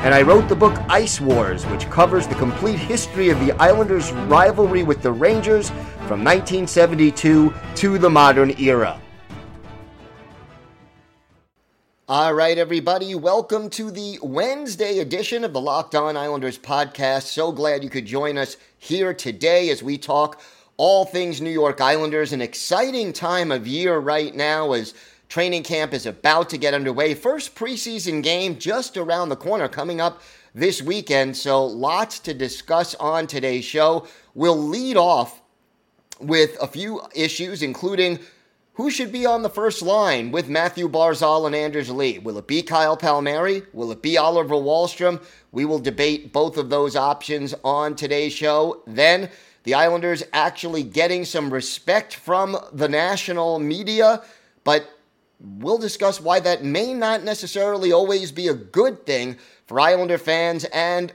and I wrote the book Ice Wars, which covers the complete history of the Islanders' rivalry with the Rangers from 1972 to the modern era. All right, everybody, welcome to the Wednesday edition of the Locked On Islanders podcast. So glad you could join us here today as we talk all things New York Islanders. An exciting time of year right now as training camp is about to get underway. First preseason game just around the corner coming up this weekend. So, lots to discuss on today's show. We'll lead off with a few issues, including who should be on the first line with Matthew Barzal and Anders Lee? Will it be Kyle Palmieri? Will it be Oliver Wahlstrom? We will debate both of those options on today's show. Then, the Islanders actually getting some respect from the national media, but we'll discuss why that may not necessarily always be a good thing for Islander fans and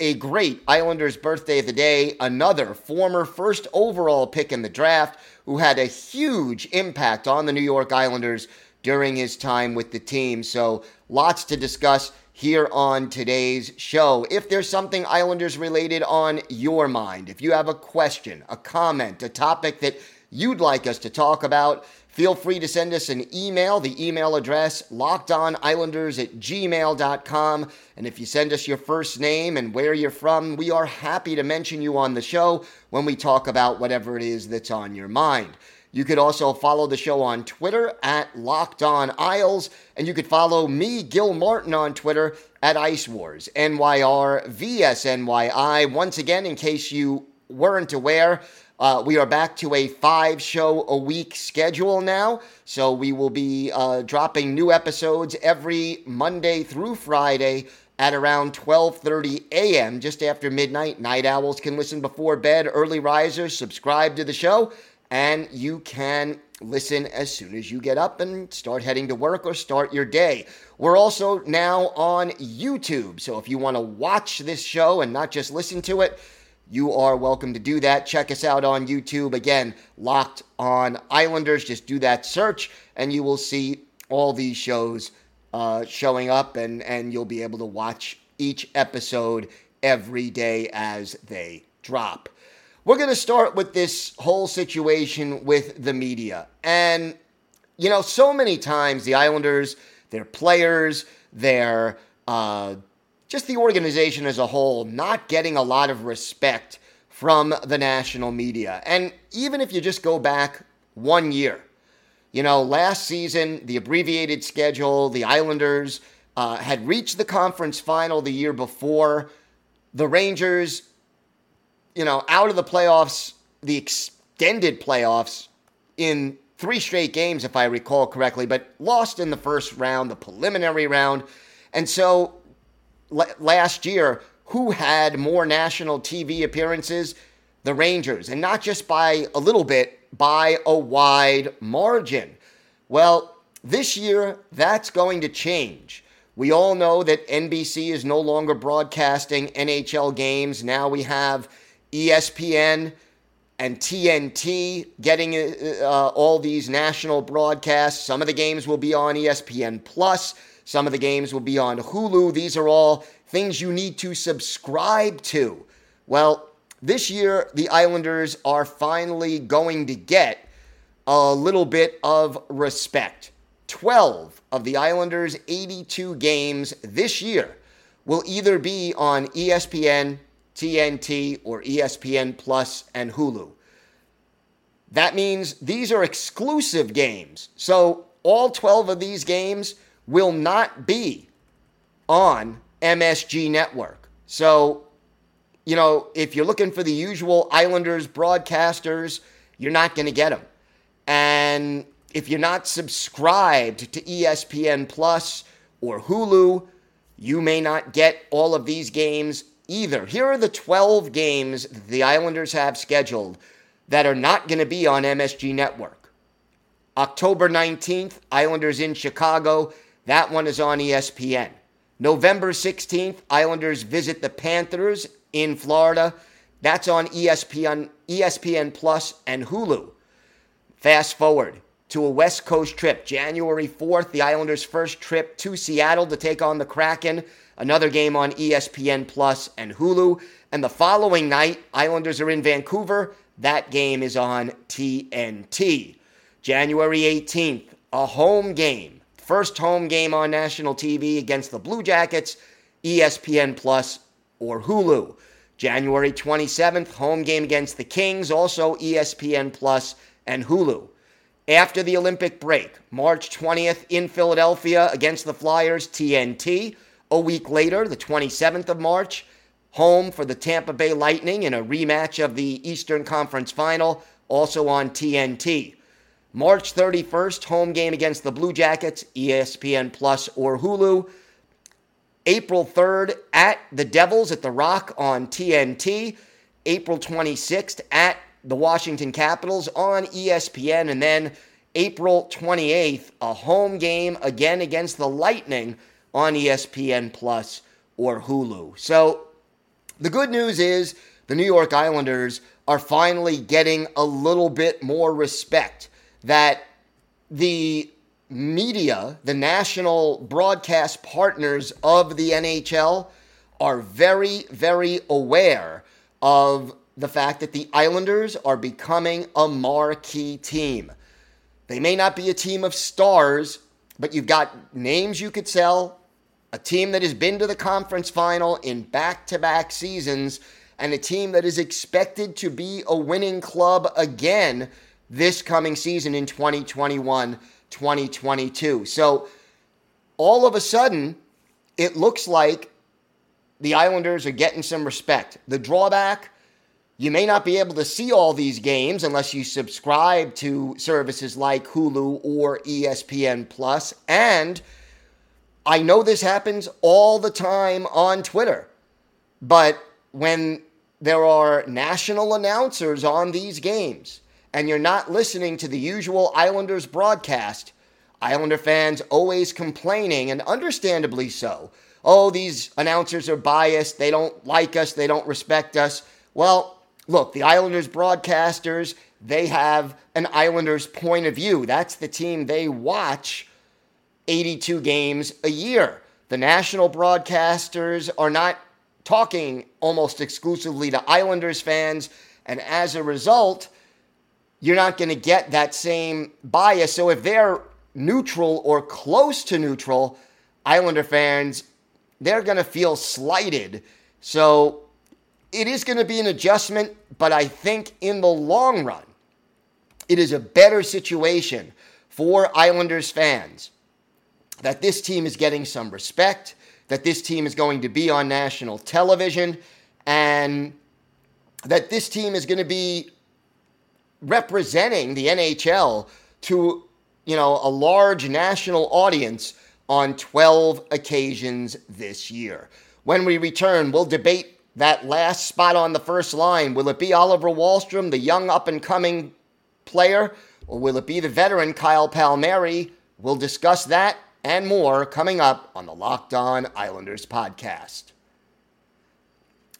a great Islanders birthday of the day, another former first overall pick in the draft who had a huge impact on the New York Islanders during his time with the team. So, lots to discuss here on today's show. If there's something Islanders related on your mind, if you have a question, a comment, a topic that you'd like us to talk about, feel free to send us an email. The email address, lockedonislanders at gmail.com. And if you send us your first name and where you're from, we are happy to mention you on the show when we talk about whatever it is that's on your mind. You could also follow the show on Twitter at Locked On and you could follow me, Gil Martin, on Twitter at Ice Wars, NYR VSNYI. Once again, in case you weren't aware, uh, we are back to a five show a week schedule now. So we will be uh, dropping new episodes every Monday through Friday at around 12:30 a.m. just after midnight. Night owls can listen before bed, early risers subscribe to the show and you can listen as soon as you get up and start heading to work or start your day. We're also now on YouTube. So if you want to watch this show and not just listen to it, you are welcome to do that. Check us out on YouTube. Again, Locked on Islanders. Just do that search and you will see all these shows uh, showing up and, and you'll be able to watch each episode every day as they drop. We're going to start with this whole situation with the media. And, you know, so many times the Islanders, their players, their uh, just the organization as a whole not getting a lot of respect from the national media. And even if you just go back one year, you know, last season, the abbreviated schedule, the Islanders uh, had reached the conference final the year before. The Rangers, you know, out of the playoffs, the extended playoffs in three straight games, if I recall correctly, but lost in the first round, the preliminary round. And so last year, who had more national TV appearances? The Rangers, and not just by a little bit, by a wide margin. Well, this year, that's going to change. We all know that NBC is no longer broadcasting NHL games. Now we have ESPN and TNT getting uh, uh, all these national broadcasts. Some of the games will be on ESPN Plus. Some of the games will be on Hulu. These are all things you need to subscribe to. Well, this year, the Islanders are finally going to get a little bit of respect. 12 of the Islanders' 82 games this year will either be on ESPN, TNT, or ESPN Plus and Hulu. That means these are exclusive games. So all 12 of these games will not be on MSG Network. So, you know, if you're looking for the usual Islanders broadcasters, you're not going to get them. And if you're not subscribed to ESPN Plus or Hulu, you may not get all of these games either. Here are the 12 games the Islanders have scheduled that are not going to be on MSG Network. October 19th, Islanders in Chicago. That one is on ESPN. November 16th, Islanders visit the Panthers in Florida. That's on ESPN, ESPN Plus and Hulu. Fast forward to a West Coast trip. January 4th, the Islanders' first trip to Seattle to take on the Kraken. Another game on ESPN Plus and Hulu. And the following night, Islanders are in Vancouver. That game is on TNT. January 18th, a home game. First home game on national TV against the Blue Jackets, ESPN Plus or Hulu. January 27th, home game against the Kings, also ESPN Plus and Hulu. After the Olympic break, March 20th in Philadelphia against the Flyers, TNT. A week later, the 27th of March, home for the Tampa Bay Lightning in a rematch of the Eastern Conference Final, also on TNT. March 31st, home game against the Blue Jackets, ESPN Plus or Hulu. April 3rd at the Devils at the Rock on TNT. April 26th at the Washington Capitals on ESPN. And then April 28th, a home game again against the Lightning on ESPN Plus or Hulu. So the good news is the New York Islanders are finally getting a little bit more respect that the media, the national broadcast partners of the NHL, are very, very aware of the fact that the Islanders are becoming a marquee team. They may not be a team of stars, but you've got names you could sell, a team that has been to the conference final in back to back seasons, and a team that is expected to be a winning club again this coming season in 2021 2022. So all of a sudden, it looks like the Islanders are getting some respect. The drawback, you may not be able to see all these games unless you subscribe to services like Hulu or ESPN Plus. And I know this happens all the time on Twitter, but when there are national announcers on these games, and you're not listening to the usual Islanders broadcast, Islander fans always complaining, and understandably so. Oh, these announcers are biased. They don't like us. They don't respect us. Well, look, the Islanders broadcasters, they have an Islanders point of view. That's the team they watch 82 games a year. The national broadcasters are not talking almost exclusively to Islanders fans. And as a result, you're not going to get that same bias. So if they're neutral or close to neutral, Islander fans, they're going to feel slighted. So it is going to be an adjustment, but I think in the long run, it is a better situation for Islanders fans that this team is getting some respect, that this team is going to be on national television, and that this team is going to be representing the NHL to, you know, a large national audience on 12 occasions this year. When we return, we'll debate that last spot on the first line. Will it be Oliver Wahlstrom, the young up and coming player, or will it be the veteran Kyle Palmieri? We'll discuss that and more coming up on the Locked On Islanders podcast.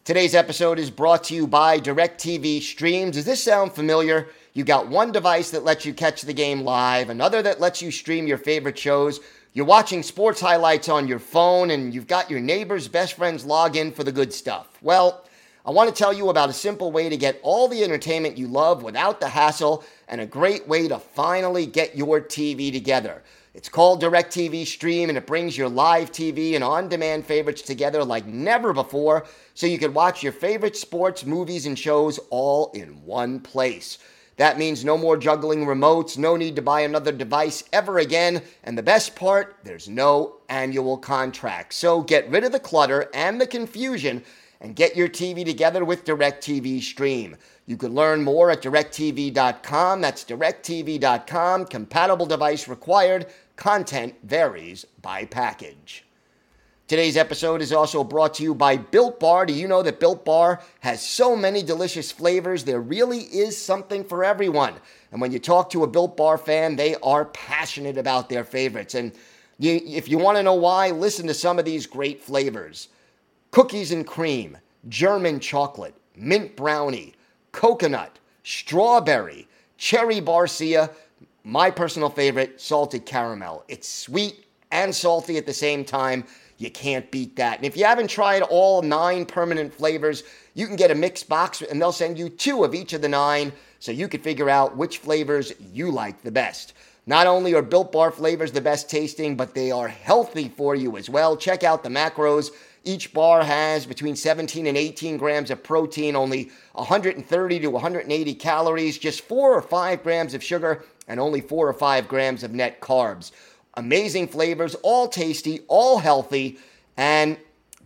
Today's episode is brought to you by DirecTV Streams. Does this sound familiar? You got one device that lets you catch the game live, another that lets you stream your favorite shows. You're watching sports highlights on your phone, and you've got your neighbor's best friend's login for the good stuff. Well, I want to tell you about a simple way to get all the entertainment you love without the hassle and a great way to finally get your TV together. It's called DirecTV Stream and it brings your live TV and on demand favorites together like never before so you can watch your favorite sports, movies, and shows all in one place. That means no more juggling remotes, no need to buy another device ever again, and the best part, there's no annual contract. So get rid of the clutter and the confusion and get your TV together with DirecTV Stream. You can learn more at directv.com. That's directv.com. Compatible device required. Content varies by package. Today's episode is also brought to you by Built Bar. Do you know that Built Bar has so many delicious flavors? There really is something for everyone. And when you talk to a Built Bar fan, they are passionate about their favorites. And you, if you want to know why, listen to some of these great flavors cookies and cream, German chocolate, mint brownie, coconut, strawberry, cherry barcia, my personal favorite, salted caramel. It's sweet and salty at the same time. You can't beat that. And if you haven't tried all nine permanent flavors, you can get a mixed box and they'll send you two of each of the nine so you can figure out which flavors you like the best. Not only are Built Bar flavors the best tasting, but they are healthy for you as well. Check out the macros. Each bar has between 17 and 18 grams of protein, only 130 to 180 calories, just 4 or 5 grams of sugar, and only 4 or 5 grams of net carbs. Amazing flavors, all tasty, all healthy, and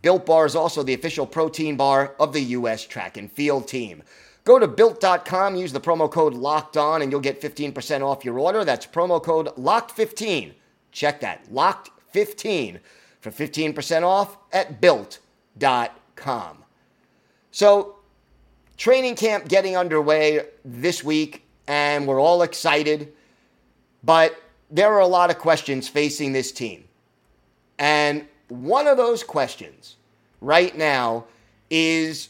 Built Bar is also the official protein bar of the U.S. track and field team. Go to built.com, use the promo code locked on, and you'll get 15% off your order. That's promo code locked15. Check that, locked15 for 15% off at built.com. So, training camp getting underway this week, and we're all excited, but there are a lot of questions facing this team. And one of those questions right now is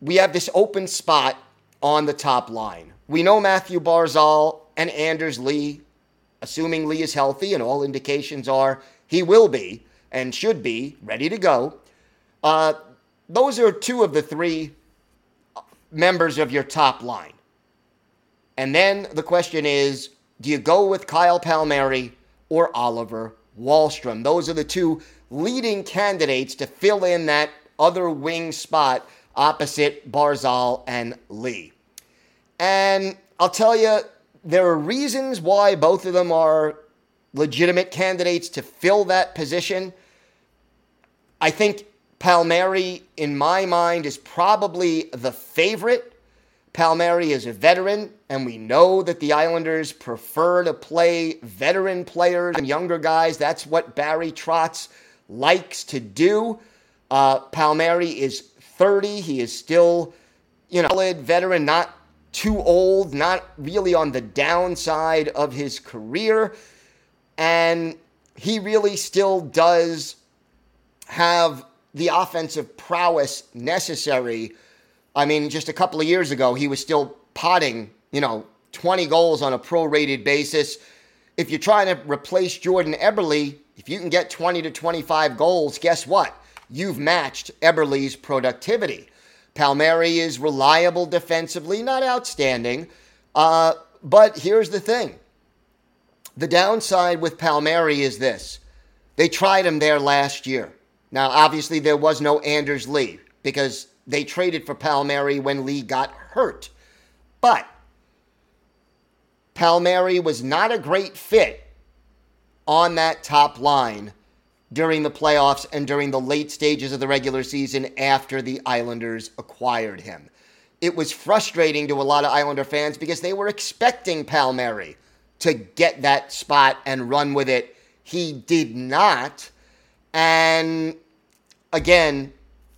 we have this open spot on the top line. We know Matthew Barzal and Anders Lee, assuming Lee is healthy, and all indications are he will be and should be ready to go. Uh, those are two of the three members of your top line. And then the question is do you go with Kyle Palmieri or Oliver Wahlstrom? Those are the two leading candidates to fill in that other wing spot opposite Barzal and Lee. And I'll tell you, there are reasons why both of them are legitimate candidates to fill that position. I think Palmieri, in my mind, is probably the favorite Palmieri is a veteran, and we know that the Islanders prefer to play veteran players and younger guys. That's what Barry Trotz likes to do. Uh, Palmieri is 30. He is still, you know, solid veteran, not too old, not really on the downside of his career. And he really still does have the offensive prowess necessary I mean, just a couple of years ago, he was still potting, you know, 20 goals on a prorated basis. If you're trying to replace Jordan Eberle, if you can get 20 to 25 goals, guess what? You've matched Eberle's productivity. Palmieri is reliable defensively, not outstanding. Uh, but here's the thing the downside with Palmieri is this they tried him there last year. Now, obviously, there was no Anders Lee because they traded for Palmieri when Lee got hurt. But Palmieri was not a great fit on that top line during the playoffs and during the late stages of the regular season after the Islanders acquired him. It was frustrating to a lot of Islander fans because they were expecting Palmieri to get that spot and run with it. He did not. And again,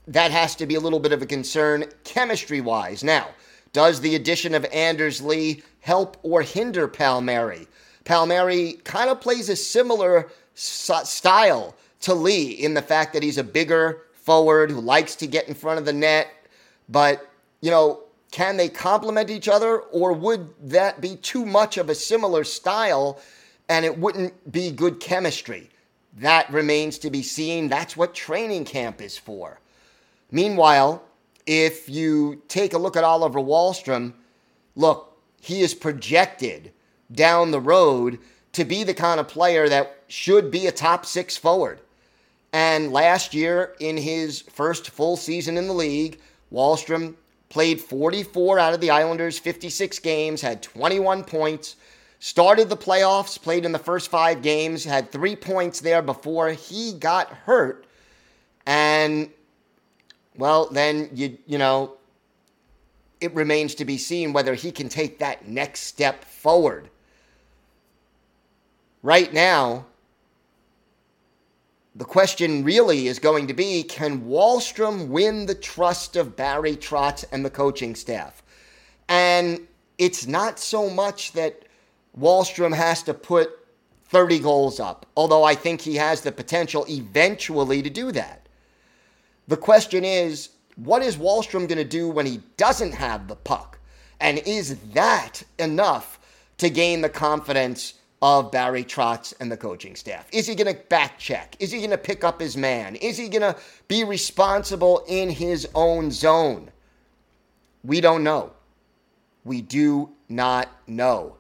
that has to be a little bit of a concern chemistry wise. Now, does the addition of Anders Lee help or hinder Palmieri? Palmieri kind of plays a similar style to Lee in the fact that he's a bigger forward who likes to get in front of the net. But, you know, can they complement each other or would that be too much of a similar style and it wouldn't be good chemistry? That remains to be seen. That's what training camp is for. Meanwhile, if you take a look at Oliver Wahlstrom, look, he is projected down the road to be the kind of player that should be a top six forward. And last year, in his first full season in the league, Wahlstrom played 44 out of the Islanders' 56 games, had 21 points, started the playoffs, played in the first five games, had three points there before he got hurt. And well, then you you know, it remains to be seen whether he can take that next step forward. Right now, the question really is going to be can Wahlstrom win the trust of Barry Trotz and the coaching staff? And it's not so much that Wahlstrom has to put 30 goals up, although I think he has the potential eventually to do that. The question is, what is Wahlstrom going to do when he doesn't have the puck? And is that enough to gain the confidence of Barry Trotz and the coaching staff? Is he going to back check? Is he going to pick up his man? Is he going to be responsible in his own zone? We don't know. We do not know.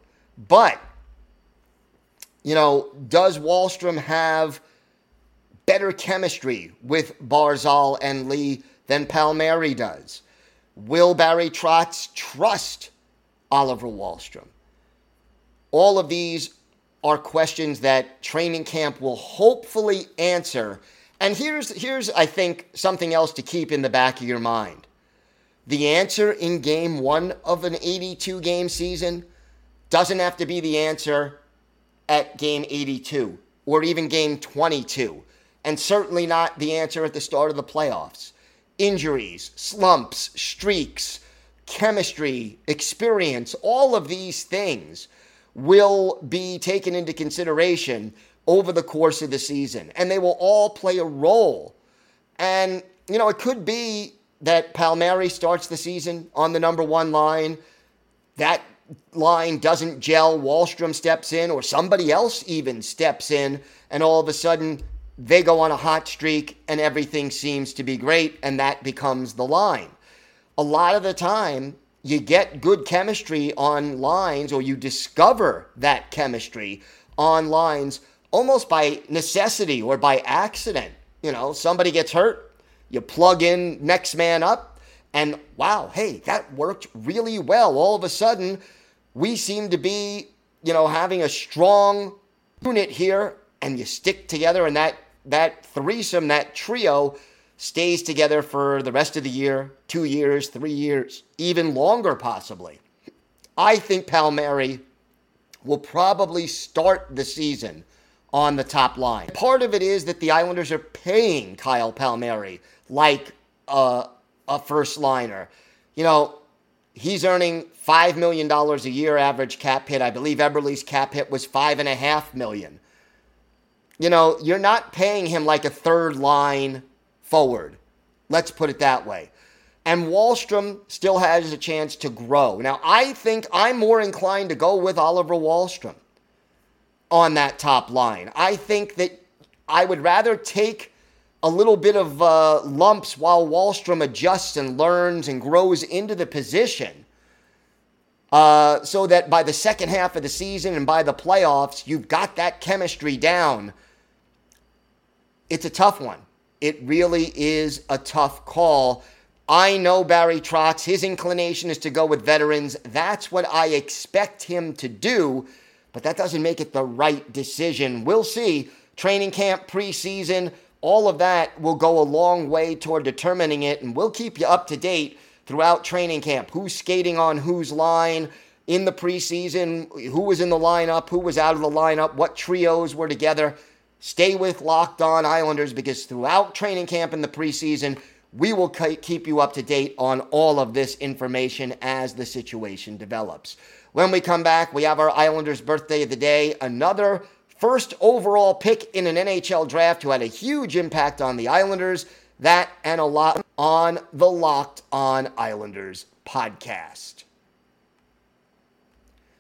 But, you know, does Wahlstrom have better chemistry with Barzal and Lee than Palmieri does? Will Barry Trotz trust Oliver Wahlstrom? All of these are questions that training camp will hopefully answer. And here's here's I think something else to keep in the back of your mind. The answer in game 1 of an 82 game season doesn't have to be the answer at game 82 or even game 22 and certainly not the answer at the start of the playoffs. Injuries, slumps, streaks, chemistry, experience, all of these things will be taken into consideration over the course of the season, and they will all play a role. And, you know, it could be that Palmieri starts the season on the number one line. That line doesn't gel. Wahlstrom steps in, or somebody else even steps in, and all of a sudden they go on a hot streak and everything seems to be great, and that becomes the line. A lot of the time, you get good chemistry on lines or you discover that chemistry on lines almost by necessity or by accident. You know, somebody gets hurt, you plug in next man up, and wow, hey, that worked really well. All of a sudden, we seem to be, you know, having a strong unit here, and you stick together, and that that threesome, that trio stays together for the rest of the year, two years, three years, even longer, possibly. I think Palmieri will probably start the season on the top line. Part of it is that the Islanders are paying Kyle Palmieri like a, a first liner. You know, he's earning $5 million a year average cap hit. I believe Eberle's cap hit was 5.5 million. You know, you're not paying him like a third line forward. Let's put it that way. And Wahlstrom still has a chance to grow. Now, I think I'm more inclined to go with Oliver Wahlstrom on that top line. I think that I would rather take a little bit of uh, lumps while Wahlstrom adjusts and learns and grows into the position. Uh, so that by the second half of the season and by the playoffs, you've got that chemistry down. It's a tough one. It really is a tough call. I know Barry Trotz, his inclination is to go with veterans. That's what I expect him to do, but that doesn't make it the right decision. We'll see. Training camp, preseason, all of that will go a long way toward determining it, and we'll keep you up to date throughout training camp. Who's skating on whose line in the preseason, who was in the lineup, who was out of the lineup, what trios were together. Stay with Locked On Islanders because throughout training camp in the preseason, we will keep you up to date on all of this information as the situation develops. When we come back, we have our Islanders birthday of the day, another first overall pick in an NHL draft who had a huge impact on the Islanders. That and a lot on the Locked On Islanders podcast.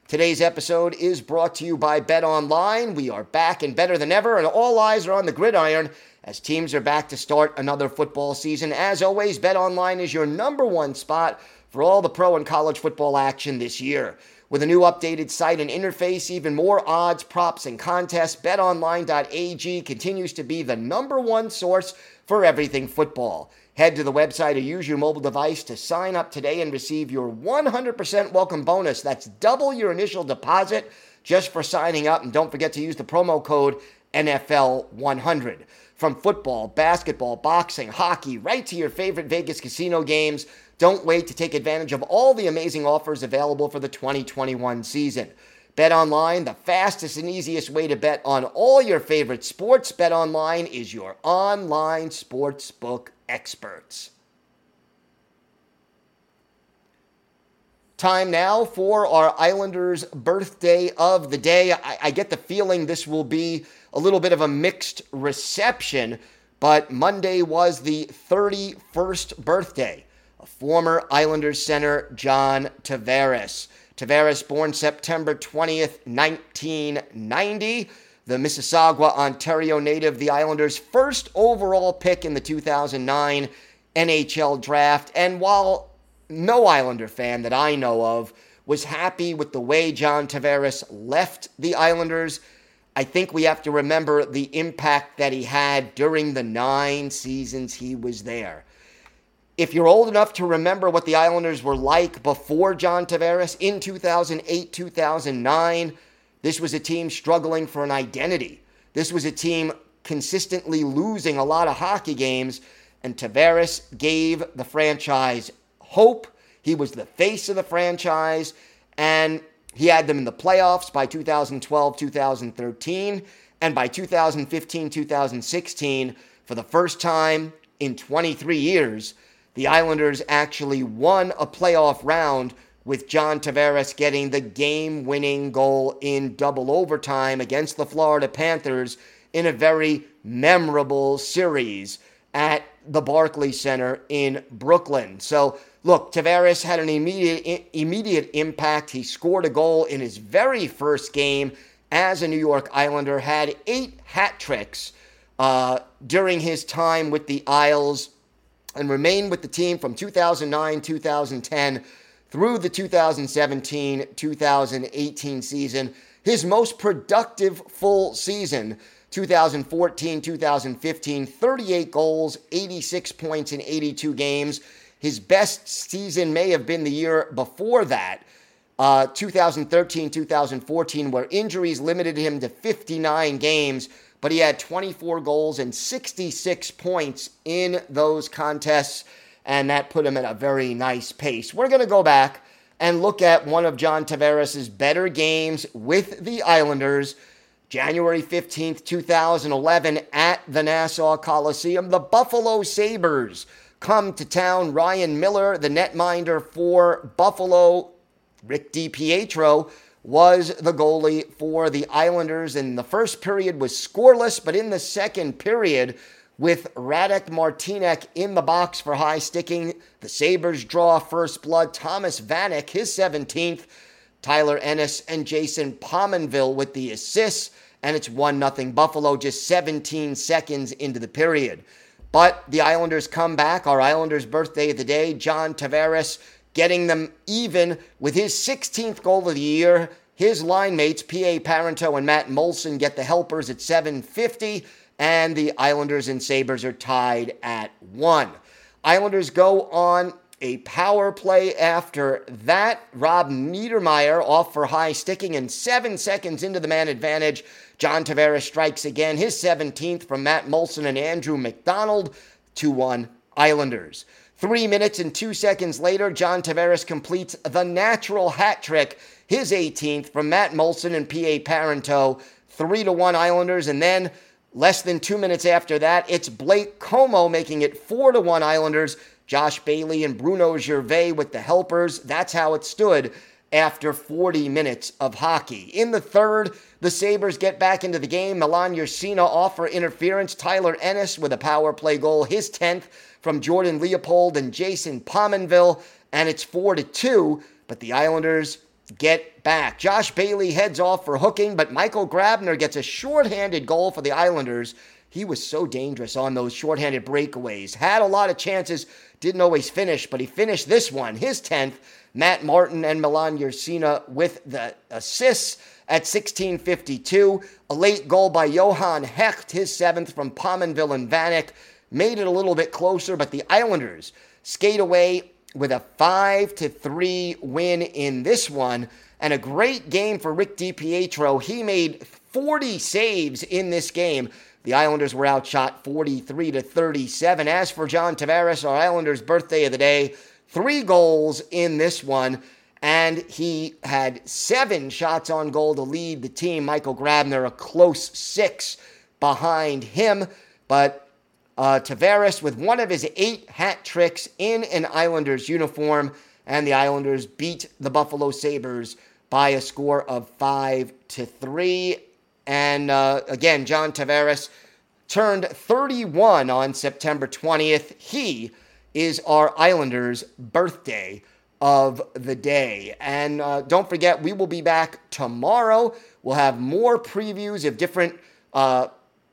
Today's episode is brought to you by Bet Online. We are back and better than ever, and all eyes are on the gridiron as teams are back to start another football season. As always, Bet Online is your number one spot for all the pro and college football action this year. With a new updated site and interface, even more odds, props, and contests, betonline.ag continues to be the number one source for everything football. Head to the website or use your mobile device to sign up today and receive your 100% welcome bonus. That's double your initial deposit just for signing up. And don't forget to use the promo code NFL 100. From football, basketball, boxing, hockey, right to your favorite Vegas casino games, don't wait to take advantage of all the amazing offers available for the 2021 season. Bet online, the fastest and easiest way to bet on all your favorite sports. Bet online is your online sportsbook experts. Time now for our Islanders' birthday of the day. I, I, get the feeling this will be a little bit of a mixed reception, but Monday was the 31st birthday of former Islanders center John Tavares. Tavares, born September 20th, 1990, the Mississauga, Ontario native, the Islanders' first overall pick in the 2009 NHL draft. And while no Islander fan that I know of was happy with the way John Tavares left the Islanders, I think we have to remember the impact that he had during the nine seasons he was there. If you're old enough to remember what the Islanders were like before John Tavares in 2008, 2009, this was a team struggling for an identity. This was a team consistently losing a lot of hockey games, and Tavares gave the franchise hope. He was the face of the franchise, and he had them in the playoffs by 2012, 2013, and by 2015, 2016, for the first time in 23 years the Islanders actually won a playoff round with John Tavares getting the game winning goal in double overtime against the Florida Panthers in a very memorable series at the Barclays Center in Brooklyn. So, look, Tavares had an immediate immediate impact. He scored a goal in his very first game as a New York Islander, had eight hat tricks uh, during his time with the Isles and remained with the team from 2009 2010 through the 2017 2018 season. His most productive full season, 2014 2015, 38 goals, 86 points in 82 games. His best season may have been the year before that. Uh, 2013 2014, where injuries limited him to 59 games but he had 24 goals and 66 points in those contests, and that put him at a very nice pace. We're going to go back and look at one of John Tavares' better games with the Islanders. January 15th, 2011, at the Nassau Coliseum, the Buffalo Sabres come to town. Ryan Miller, the netminder for Buffalo, Rick DiPietro, was the goalie for the Islanders. And the first period was scoreless, but in the second period, with Radek Martinek in the box for high sticking, the Sabres draw first blood. Thomas Vanek, his 17th. Tyler Ennis and Jason Pominville with the assists. And it's 1 0 Buffalo just 17 seconds into the period. But the Islanders come back. Our Islanders' birthday of the day, John Tavares getting them even with his 16th goal of the year. His line mates, P.A. Parenteau and Matt Moulson, get the helpers at 750, and the Islanders and Sabres are tied at one. Islanders go on a power play after that. Rob Niedermayer off for high sticking, and seven seconds into the man advantage, John Tavares strikes again, his 17th from Matt Moulson and Andrew MacDonald. 2 1 Islanders. Three minutes and two seconds later, John Tavares completes the natural hat trick, his 18th from Matt Moulson and P.A. Parenteau, 3 to 1 Islanders. And then less than two minutes after that, it's Blake Comeau making it 4 to 1 Islanders. Josh Bailey and Bruno Gervais with the helpers. That's how it stood after 40 minutes of hockey. In the third, the Sabres get back into the game. Milan Jurcina off for interference. Tyler Ennis with a power play goal, his 10th from Jordan Leopold and Jason Pominville, and it's 4 to 2, but the Islanders get back. Josh Bailey heads off for hooking, but Michael Grabner gets a shorthanded goal for the Islanders. He was so dangerous on those shorthanded breakaways. Had a lot of chances, didn't always finish, but he finished this one, his 10th. Matt Martin and Milan Jurcina with the assists at 16:52. A late goal by Jochen Hecht, his seventh from Pominville and Vanek made it a little bit closer, but the Islanders skate away with a 5 to 3 win in this one and a great game for Rick DiPietro. He made 40 saves in this game. The Islanders were outshot 43 to 37. As for John Tavares, our Islanders' birthday of the day, three goals in this one, and he had seven shots on goal to lead the team. Michael Grabner, a close six behind him, but uh, Tavares with one of his eight hat tricks in an Islanders uniform, and the Islanders beat the Buffalo Sabres by a score of five to three. And uh, again, John Tavares turned 31 on September 20th. He is our Islanders' birthday of the day. And uh, don't forget, we will be back tomorrow. We'll have more previews of different uh,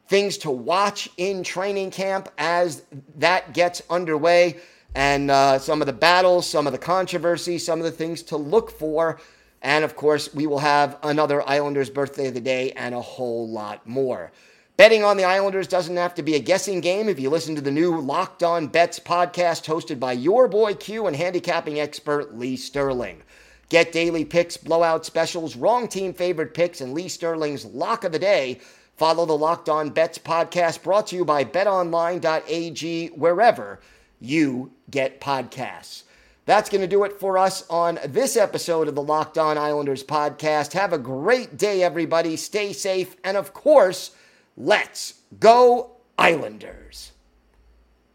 things to watch in training camp as that gets underway, and uh, some of the battles, some of the controversy, some of the things to look for. And of course, we will have another Islanders birthday of the day and a whole lot more. Betting on the Islanders doesn't have to be a guessing game if you listen to the new Locked On Bets podcast hosted by your boy Q and handicapping expert Lee Sterling. Get daily picks, blowout specials, wrong team favorite picks, and Lee Sterling's lock of the day. Follow the Locked On Bets podcast brought to you by betonline.ag wherever you get podcasts. That's going to do it for us on this episode of the Locked On Islanders podcast. Have a great day, everybody. Stay safe. And of course, Let's go, Islanders.